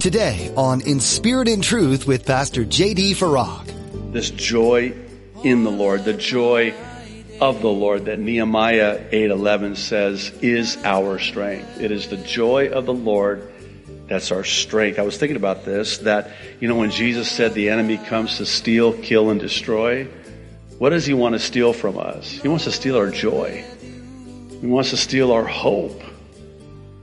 Today on In Spirit and Truth with Pastor J.D. Farag. This joy in the Lord, the joy of the Lord that Nehemiah 8:11 says is our strength. It is the joy of the Lord that's our strength. I was thinking about this that you know when Jesus said the enemy comes to steal, kill and destroy, what does he want to steal from us? He wants to steal our joy. He wants to steal our hope.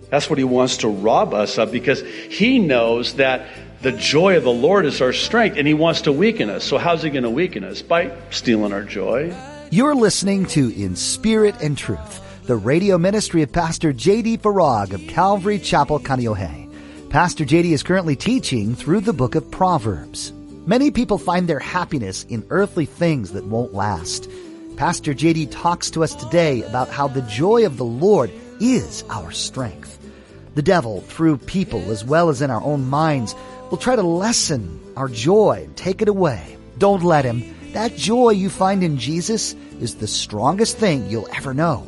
That's what he wants to rob us of because he knows that the joy of the Lord is our strength and he wants to weaken us. So how's he going to weaken us? By stealing our joy. You're listening to In Spirit and Truth, the radio ministry of Pastor J.D. Farag of Calvary Chapel, Kaneohe. Pastor J.D. is currently teaching through the book of Proverbs. Many people find their happiness in earthly things that won't last. Pastor J.D. talks to us today about how the joy of the Lord is our strength. The devil, through people as well as in our own minds, will try to lessen our joy, and take it away. Don't let him. That joy you find in Jesus is the strongest thing you'll ever know.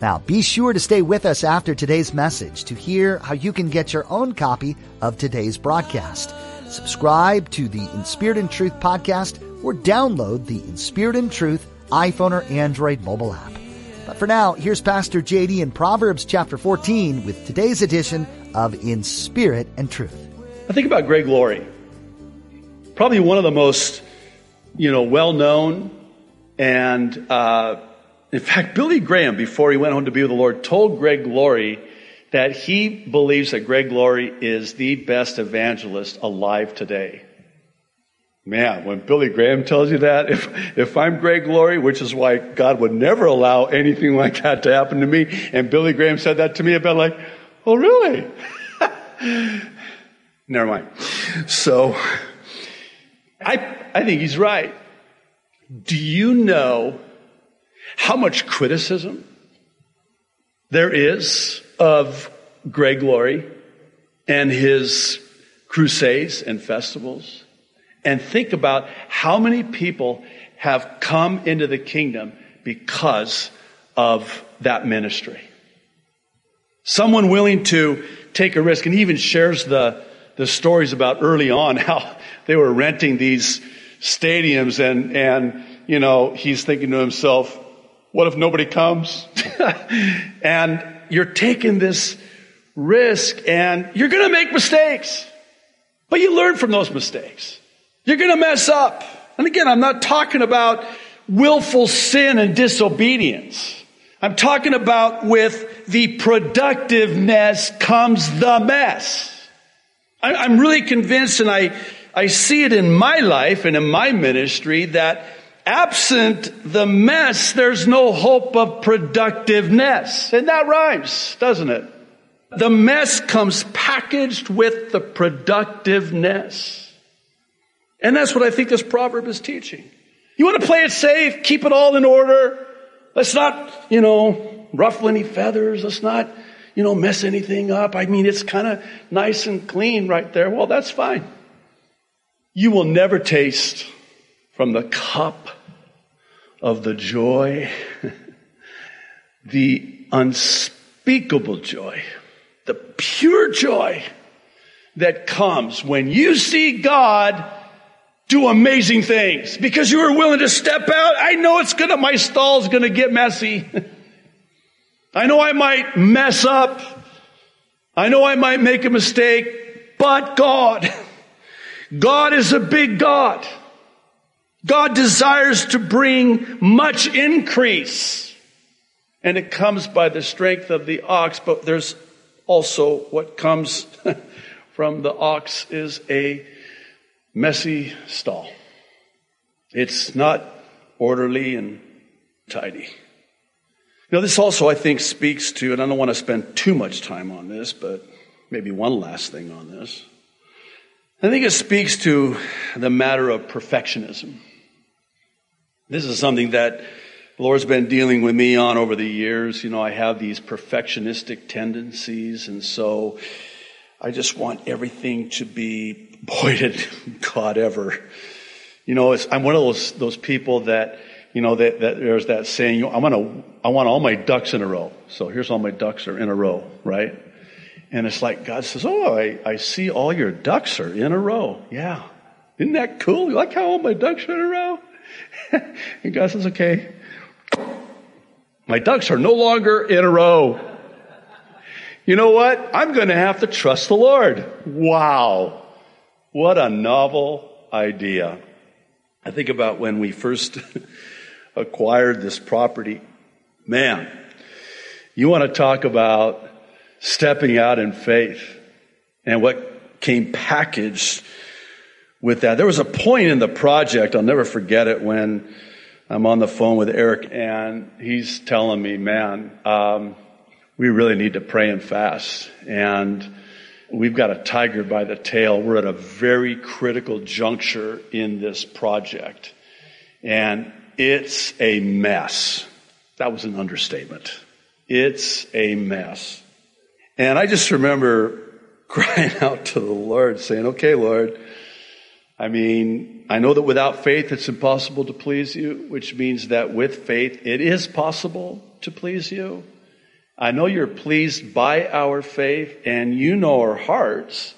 Now, be sure to stay with us after today's message to hear how you can get your own copy of today's broadcast. Subscribe to the In Spirit and Truth podcast or download the In Spirit and Truth iPhone or Android mobile app. But for now, here's Pastor JD in Proverbs chapter 14 with today's edition of In Spirit and Truth. I think about Greg Laurie. Probably one of the most, you know, well known and, uh, in fact, Billy Graham, before he went home to be with the Lord, told Greg Laurie that he believes that Greg Laurie is the best evangelist alive today. Man, when Billy Graham tells you that, if, if I'm Greg Laurie, which is why God would never allow anything like that to happen to me, and Billy Graham said that to me, I'd be like, oh really? Never mind. So, I, I think he's right. Do you know how much criticism there is of Greg Laurie and his crusades and festivals? And think about how many people have come into the kingdom because of that ministry. Someone willing to take a risk and even shares the, the stories about early on how they were renting these stadiums and, and, you know, he's thinking to himself, what if nobody comes? and you're taking this risk and you're going to make mistakes, but you learn from those mistakes. You're going to mess up. And again, I'm not talking about willful sin and disobedience. I'm talking about with the productiveness comes the mess. I'm really convinced and I, I see it in my life and in my ministry that absent the mess, there's no hope of productiveness. And that rhymes, doesn't it? The mess comes packaged with the productiveness. And that's what I think this proverb is teaching. You want to play it safe, keep it all in order. Let's not, you know, ruffle any feathers. Let's not, you know, mess anything up. I mean, it's kind of nice and clean right there. Well, that's fine. You will never taste from the cup of the joy, the unspeakable joy, the pure joy that comes when you see God do amazing things because you were willing to step out. I know it's gonna, my stall's gonna get messy. I know I might mess up. I know I might make a mistake, but God, God is a big God. God desires to bring much increase. And it comes by the strength of the ox, but there's also what comes from the ox is a messy stall. It's not orderly and tidy. Now, this also, I think, speaks to, and I don't want to spend too much time on this, but maybe one last thing on this. I think it speaks to the matter of perfectionism. This is something that the Lord's been dealing with me on over the years. You know, I have these perfectionistic tendencies, and so I just want everything to be boy, God ever. You know, I'm one of those, those people that, you know, that, that there's that saying, I want to, I want all my ducks in a row. So here's all my ducks are in a row, right? And it's like God says, Oh, I, I see all your ducks are in a row. Yeah. Isn't that cool? You like how all my ducks are in a row? and God says, Okay. My ducks are no longer in a row. You know what? I'm going to have to trust the Lord. Wow. What a novel idea. I think about when we first acquired this property. Man, you want to talk about stepping out in faith and what came packaged with that. There was a point in the project, I'll never forget it, when I'm on the phone with Eric and he's telling me, man, um, we really need to pray and fast. And we've got a tiger by the tail. We're at a very critical juncture in this project. And it's a mess. That was an understatement. It's a mess. And I just remember crying out to the Lord, saying, Okay, Lord, I mean, I know that without faith it's impossible to please you, which means that with faith it is possible to please you. I know you're pleased by our faith and you know our hearts.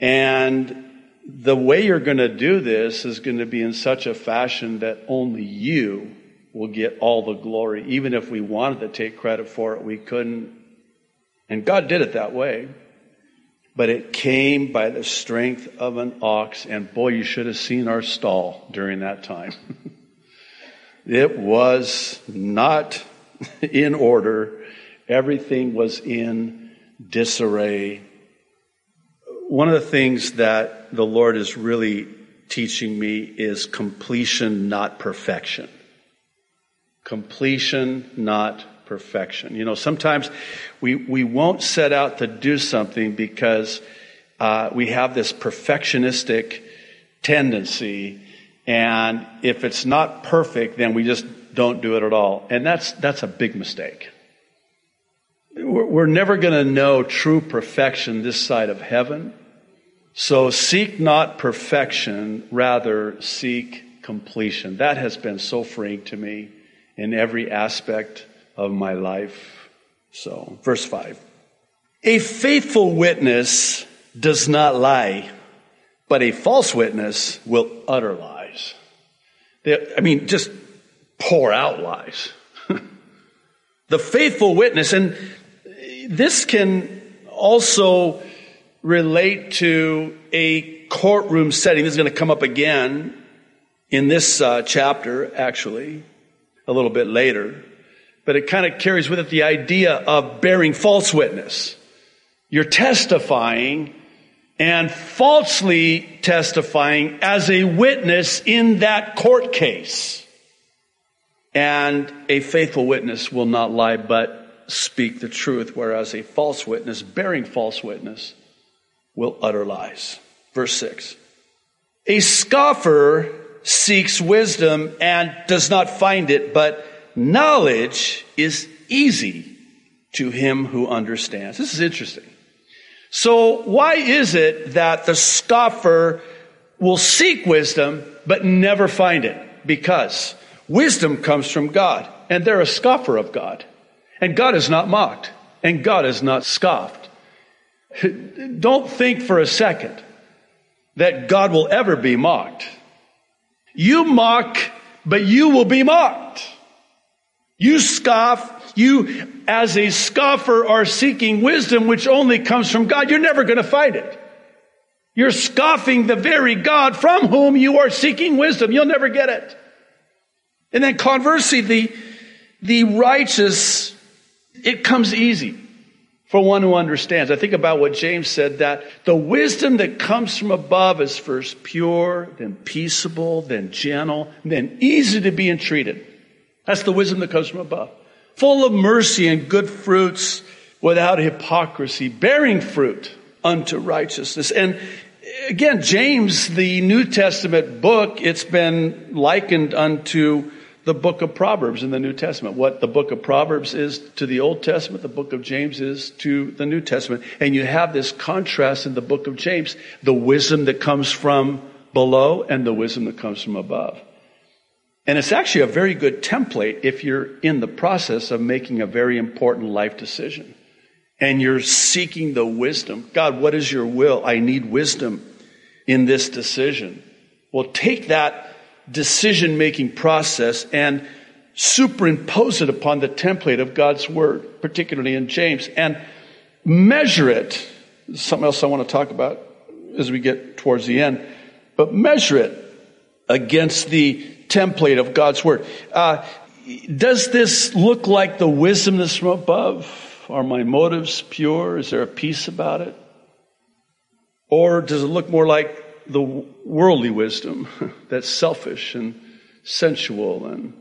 And the way you're going to do this is going to be in such a fashion that only you will get all the glory. Even if we wanted to take credit for it, we couldn't. And God did it that way. But it came by the strength of an ox. And boy, you should have seen our stall during that time. it was not in order. Everything was in disarray. One of the things that the Lord is really teaching me is completion, not perfection. Completion, not perfection. You know, sometimes we, we won't set out to do something because uh, we have this perfectionistic tendency, and if it's not perfect, then we just don't do it at all. And that's, that's a big mistake. We're, never going to know true perfection this side of heaven. So seek not perfection, rather seek completion. That has been so freeing to me in every aspect of my life. So, verse 5. A faithful witness does not lie, but a false witness will utter lies. They, I mean, just pour out lies. the faithful witness, and this can also relate to a courtroom setting. This is going to come up again in this uh, chapter, actually, a little bit later but it kind of carries with it the idea of bearing false witness. You're testifying and falsely testifying as a witness in that court case. And a faithful witness will not lie but speak the truth, whereas a false witness, bearing false witness, will utter lies. Verse 6. A scoffer seeks wisdom and does not find it, but knowledge is easy to him who understands. This is interesting. So why is it that the scoffer will seek wisdom but never find it? Because wisdom comes from God and they're a scoffer of God. And God is not mocked and God is not scoffed. Don't think for a second that God will ever be mocked. You mock, but you will be mocked. You scoff, you as a scoffer are seeking wisdom which only comes from God. You're never going to find it. You're scoffing the very God from whom you are seeking wisdom. You'll never get it. And then conversely, the, the righteous, it comes easy for one who understands. I think about what James said that the wisdom that comes from above is first pure, then peaceable, then gentle, then easy to be entreated. That's the wisdom that comes from above. Full of mercy and good fruits without hypocrisy, bearing fruit unto righteousness. And again, James, the New Testament book, it's been likened unto the book of Proverbs in the New Testament. What the book of Proverbs is to the Old Testament, the book of James is to the New Testament. And you have this contrast in the book of James, the wisdom that comes from below and the wisdom that comes from above. And it's actually a very good template if you're in the process of making a very important life decision. and you're seeking the wisdom. God, what is your will? I need wisdom in this decision. Well, take that decision making process and superimpose it upon the template of God's word, particularly in James, and measure it. Something else I want to talk about as we get towards the end, but measure it against the template of God's word. Uh, does this look like the wisdom that's from above? Are my motives pure? Is there a peace about it? Or does it look more like the worldly wisdom that's selfish and sensual and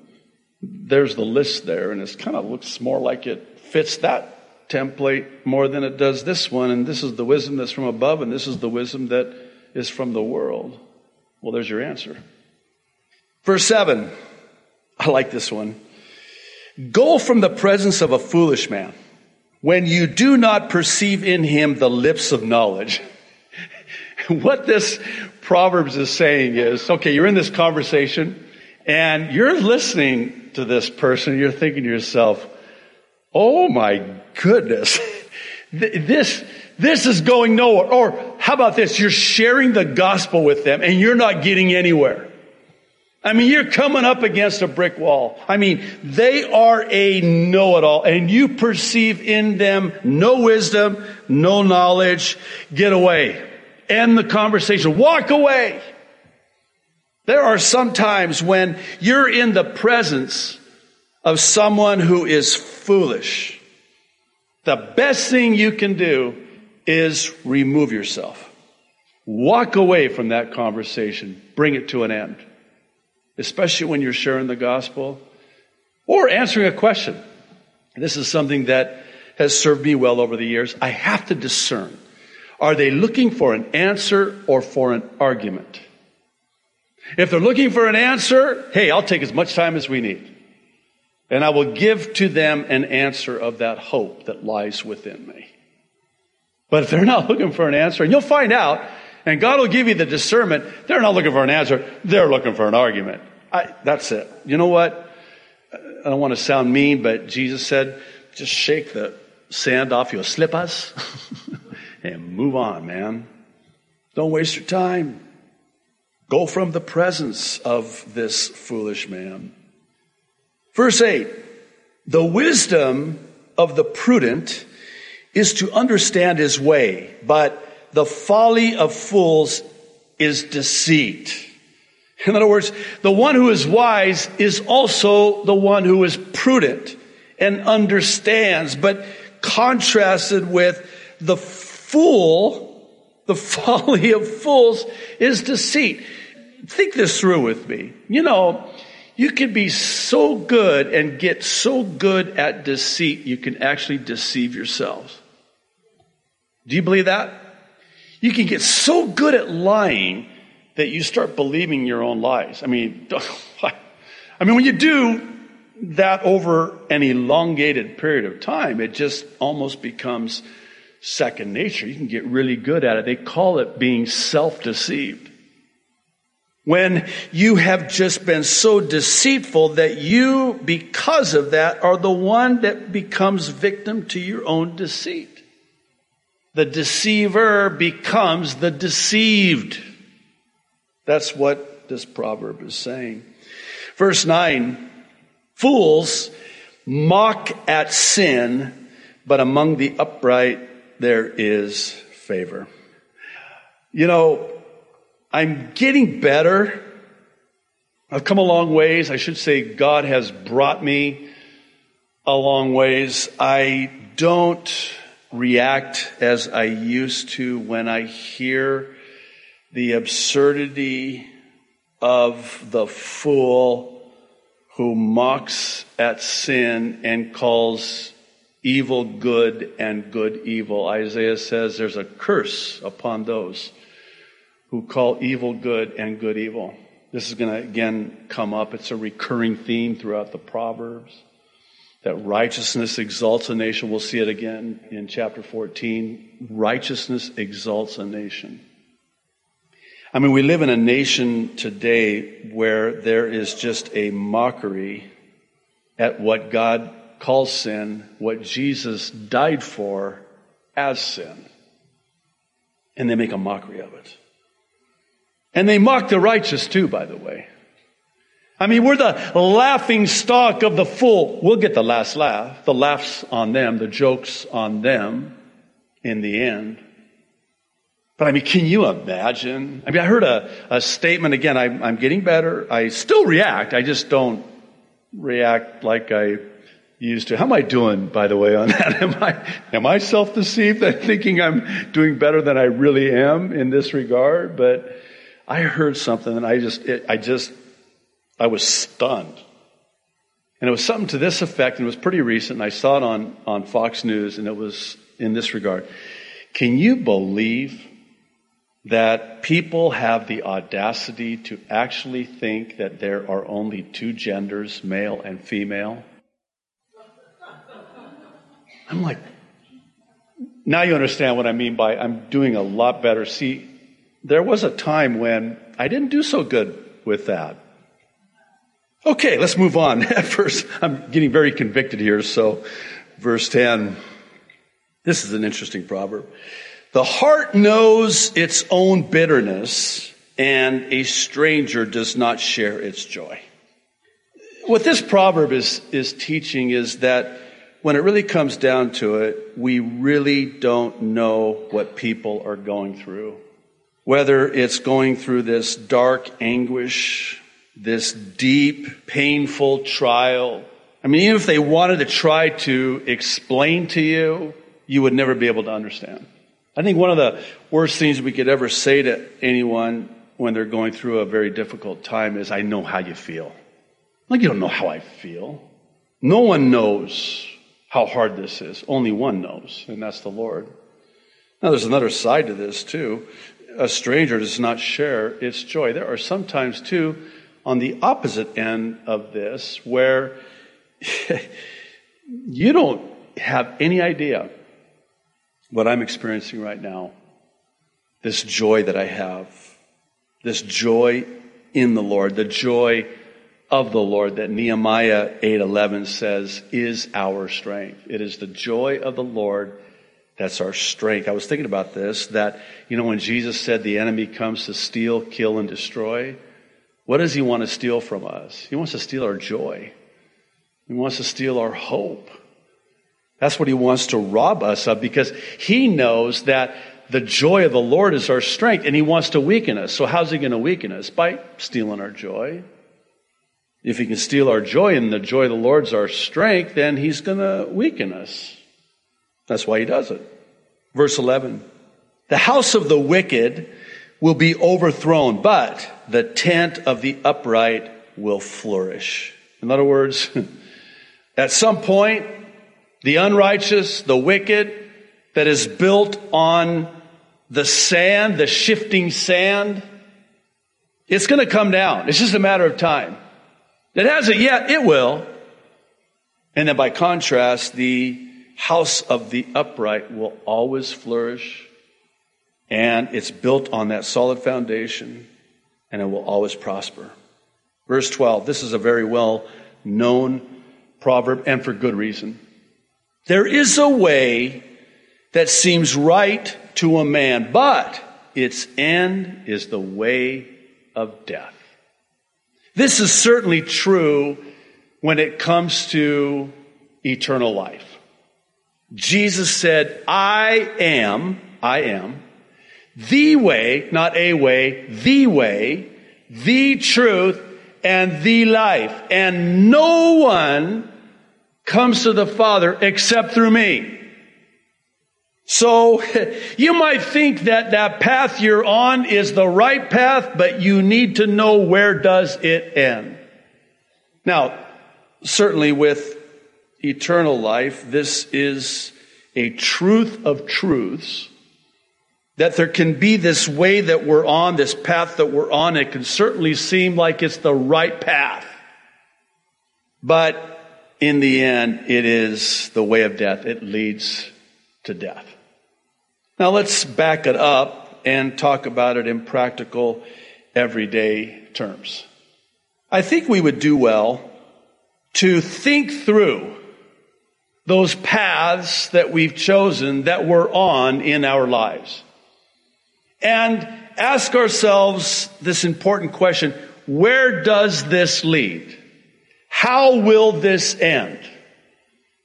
there's the list there and it kind of looks more like it fits that template more than it does this one and this is the wisdom that's from above and this is the wisdom that is from the world. Well there's your answer. Verse 7 i like this one. Go from the presence of a foolish man when you do not perceive in him the lips of knowledge what this Proverbs is saying is, okay, you're in this conversation and you're listening to this person. You're thinking to yourself, oh my goodness, this, this is going nowhere. Or how about this? You're sharing the gospel with them and you're not getting anywhere. I mean, you're coming up against a brick wall. I mean, they are a know-it-all and you perceive in them no wisdom, no knowledge. Get away. End the conversation. Walk away. There are some times when you're in the presence of someone who is foolish. The best thing you can do is remove yourself. Walk away from that conversation. Bring it to an end. Especially when you're sharing the gospel or answering a question. This is something that has served me well over the years. I have to discern are they looking for an answer or for an argument? If they're looking for an answer, hey, I'll take as much time as we need. And I will give to them an answer of that hope that lies within me. But if they're not looking for an answer, and you'll find out, and God will give you the discernment, they're not looking for an answer, they're looking for an argument. I, that's it. You know what? I don't want to sound mean, but Jesus said, just shake the sand off your slippers. and move on, man. Don't waste your time. Go from the presence of this foolish man. Verse 8 The wisdom of the prudent is to understand his way, but the folly of fools is deceit. In other words, the one who is wise is also the one who is prudent and understands, but contrasted with the fool, the folly of fools is deceit. Think this through with me. You know, you can be so good and get so good at deceit, you can actually deceive yourselves. Do you believe that? You can get so good at lying that you start believing your own lies. I mean, I mean, when you do that over an elongated period of time, it just almost becomes second nature. You can get really good at it. They call it being self-deceived. When you have just been so deceitful that you, because of that, are the one that becomes victim to your own deceit. The deceiver becomes the deceived. That's what this proverb is saying. Verse 9 Fools mock at sin, but among the upright there is favor. You know, I'm getting better. I've come a long ways. I should say God has brought me a long ways. I don't react as I used to when I hear the absurdity of the fool who mocks at sin and calls evil good and good evil. Isaiah says there's a curse upon those who call evil good and good evil. This is going to again come up. It's a recurring theme throughout the Proverbs. That righteousness exalts a nation. We'll see it again in chapter 14. Righteousness exalts a nation. I mean, we live in a nation today where there is just a mockery at what God calls sin, what Jesus died for, as sin. And they make a mockery of it. And they mock the righteous too, by the way. I mean, we're the laughing stock of the fool. We'll get the last laugh, the laughs on them, the jokes on them in the end. But I mean, can you imagine? I mean, I heard a, a statement again. I'm, I'm getting better. I still react. I just don't react like I used to. How am I doing, by the way, on that? Am I, am I self-deceived? Thinking I'm doing better than I really am in this regard. But I heard something and I just, it, I just, I was stunned. And it was something to this effect, and it was pretty recent, and I saw it on, on Fox News, and it was in this regard. Can you believe that people have the audacity to actually think that there are only two genders, male and female? I'm like, now you understand what I mean by I'm doing a lot better. See, there was a time when I didn't do so good with that. Okay, let's move on. At first, I'm getting very convicted here. So, verse 10. This is an interesting proverb. The heart knows its own bitterness, and a stranger does not share its joy. What this proverb is, is teaching is that when it really comes down to it, we really don't know what people are going through. Whether it's going through this dark anguish, this deep, painful trial. I mean, even if they wanted to try to explain to you, you would never be able to understand. I think one of the worst things we could ever say to anyone when they're going through a very difficult time is, I know how you feel. Like, you don't know how I feel. No one knows how hard this is. Only one knows, and that's the Lord. Now, there's another side to this, too. A stranger does not share its joy. There are sometimes, too, on the opposite end of this, where you don't have any idea what I'm experiencing right now. This joy that I have, this joy in the Lord, the joy of the Lord that Nehemiah 8:11 says is our strength. It is the joy of the Lord that's our strength. I was thinking about this that you know when Jesus said the enemy comes to steal, kill and destroy, what does he want to steal from us? He wants to steal our joy. He wants to steal our hope. That's what he wants to rob us of because he knows that the joy of the Lord is our strength and he wants to weaken us. So how's he going to weaken us? By stealing our joy. If he can steal our joy and the joy of the Lord's our strength, then he's going to weaken us. That's why he does it. Verse 11. The house of the wicked will be overthrown, but the tent of the upright will flourish. In other words, at some point, the unrighteous, the wicked, that is built on the sand, the shifting sand, it's going to come down. It's just a matter of time. It hasn't yet, it will. And then by contrast, the house of the upright will always flourish. And it's built on that solid foundation and it will always prosper. Verse 12, this is a very well known proverb and for good reason. There is a way that seems right to a man, but its end is the way of death. This is certainly true when it comes to eternal life. Jesus said, I am, I am, the way, not a way, the way, the truth, and the life. And no one comes to the Father except through me. So you might think that that path you're on is the right path, but you need to know where does it end. Now, certainly with eternal life, this is a truth of truths that there can be this way that we're on, this path that we're on. It can certainly seem like it's the right path. But in the end, it is the way of death. It leads to death. Now let's back it up and talk about it in practical, everyday terms. I think we would do well to think through those paths that we've chosen that we're on in our lives. And ask ourselves this important question where does this lead? How will this end?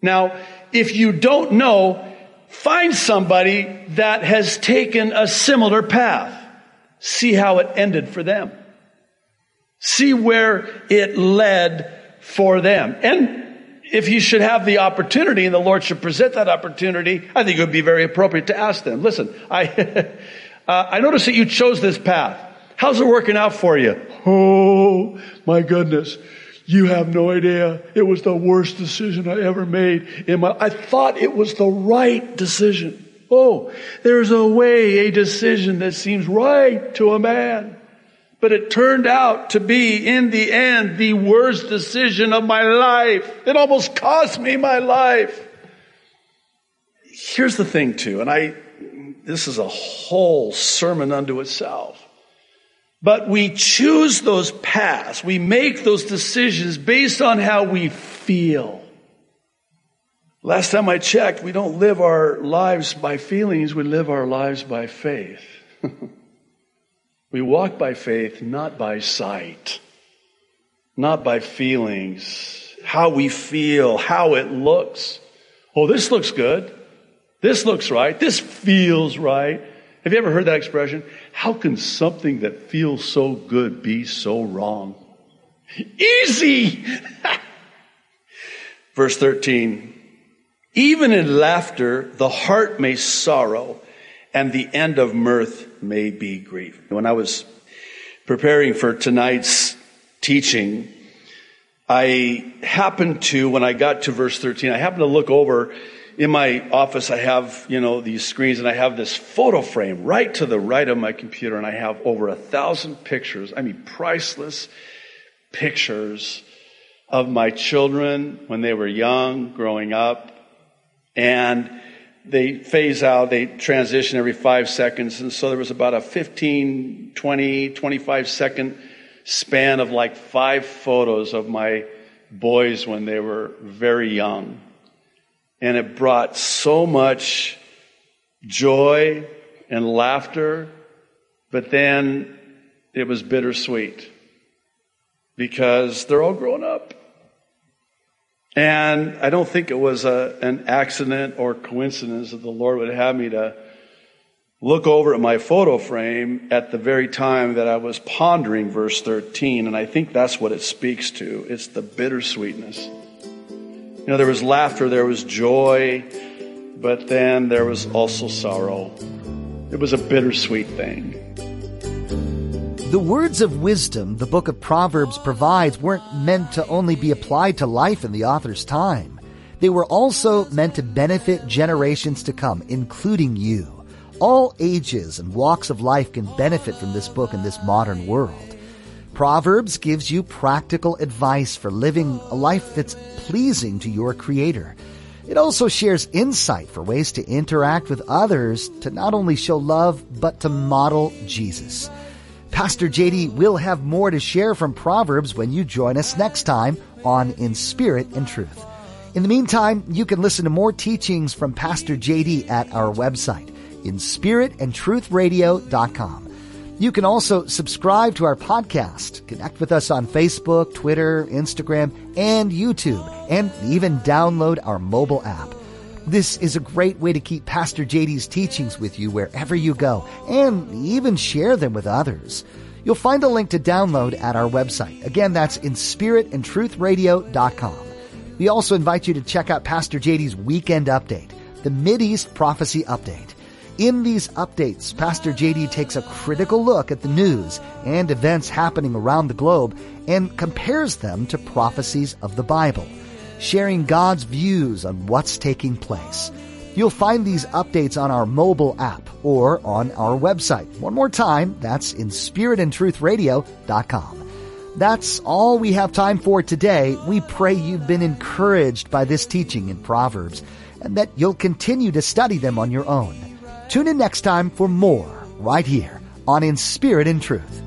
Now, if you don't know, find somebody that has taken a similar path. See how it ended for them. See where it led for them. And if you should have the opportunity and the Lord should present that opportunity, I think it would be very appropriate to ask them, listen, I, uh, I notice that you chose this path. How's it working out for you? Oh, my goodness. You have no idea. It was the worst decision I ever made in my, I thought it was the right decision. Oh, there's a way, a decision that seems right to a man. But it turned out to be, in the end, the worst decision of my life. It almost cost me my life. Here's the thing too, and I, this is a whole sermon unto itself. But we choose those paths. We make those decisions based on how we feel. Last time I checked, we don't live our lives by feelings, we live our lives by faith. we walk by faith, not by sight, not by feelings, how we feel, how it looks. Oh, this looks good. This looks right. This feels right. Have you ever heard that expression? How can something that feels so good be so wrong? Easy! Verse 13. Even in laughter, the heart may sorrow and the end of mirth may be grief. When I was preparing for tonight's teaching, I happened to, when I got to verse 13, I happened to look over in my office, I have, you know, these screens and I have this photo frame right to the right of my computer and I have over a thousand pictures. I mean, priceless pictures of my children when they were young, growing up. And they phase out, they transition every five seconds. And so there was about a 15, 20, 25 second span of like five photos of my boys when they were very young and it brought so much joy and laughter, but then it was bittersweet because they're all grown up. And I don't think it was a, an accident or coincidence that the Lord would have me to look over at my photo frame at the very time that I was pondering verse 13. And I think that's what it speaks to. It's the bittersweetness. You know, there was laughter, there was joy, but then there was also sorrow. It was a bittersweet thing. The words of wisdom the book of Proverbs provides weren't meant to only be applied to life in the author's time. They were also meant to benefit generations to come, including you. All ages and walks of life can benefit from this book in this modern world. Proverbs gives you practical advice for living a life that's pleasing to your Creator. It also shares insight for ways to interact with others to not only show love, but to model Jesus. Pastor JD will have more to share from Proverbs when you join us next time on In Spirit and Truth. In the meantime, you can listen to more teachings from Pastor JD at our website, inspiritandtruthradio.com. You can also subscribe to our podcast, connect with us on Facebook, Twitter, Instagram, and YouTube, and even download our mobile app. This is a great way to keep Pastor JD's teachings with you wherever you go, and even share them with others. You'll find a link to download at our website. Again, that's in spiritandtruthradio.com. We also invite you to check out Pastor JD's weekend update, the Mideast Prophecy Update. In these updates, Pastor JD takes a critical look at the news and events happening around the globe and compares them to prophecies of the Bible, sharing God's views on what's taking place. You'll find these updates on our mobile app or on our website. One more time, that's in spiritandtruthradio.com. That's all we have time for today. We pray you've been encouraged by this teaching in Proverbs and that you'll continue to study them on your own. Tune in next time for more right here on In Spirit and Truth.